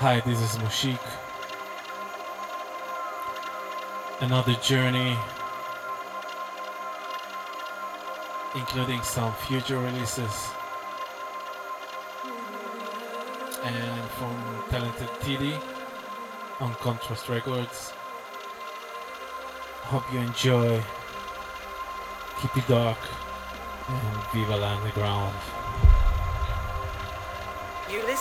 Hi, this is Moshic. Another journey, including some future releases, and from Talented TD on Contrast Records. Hope you enjoy. Keep it dark and viva la underground.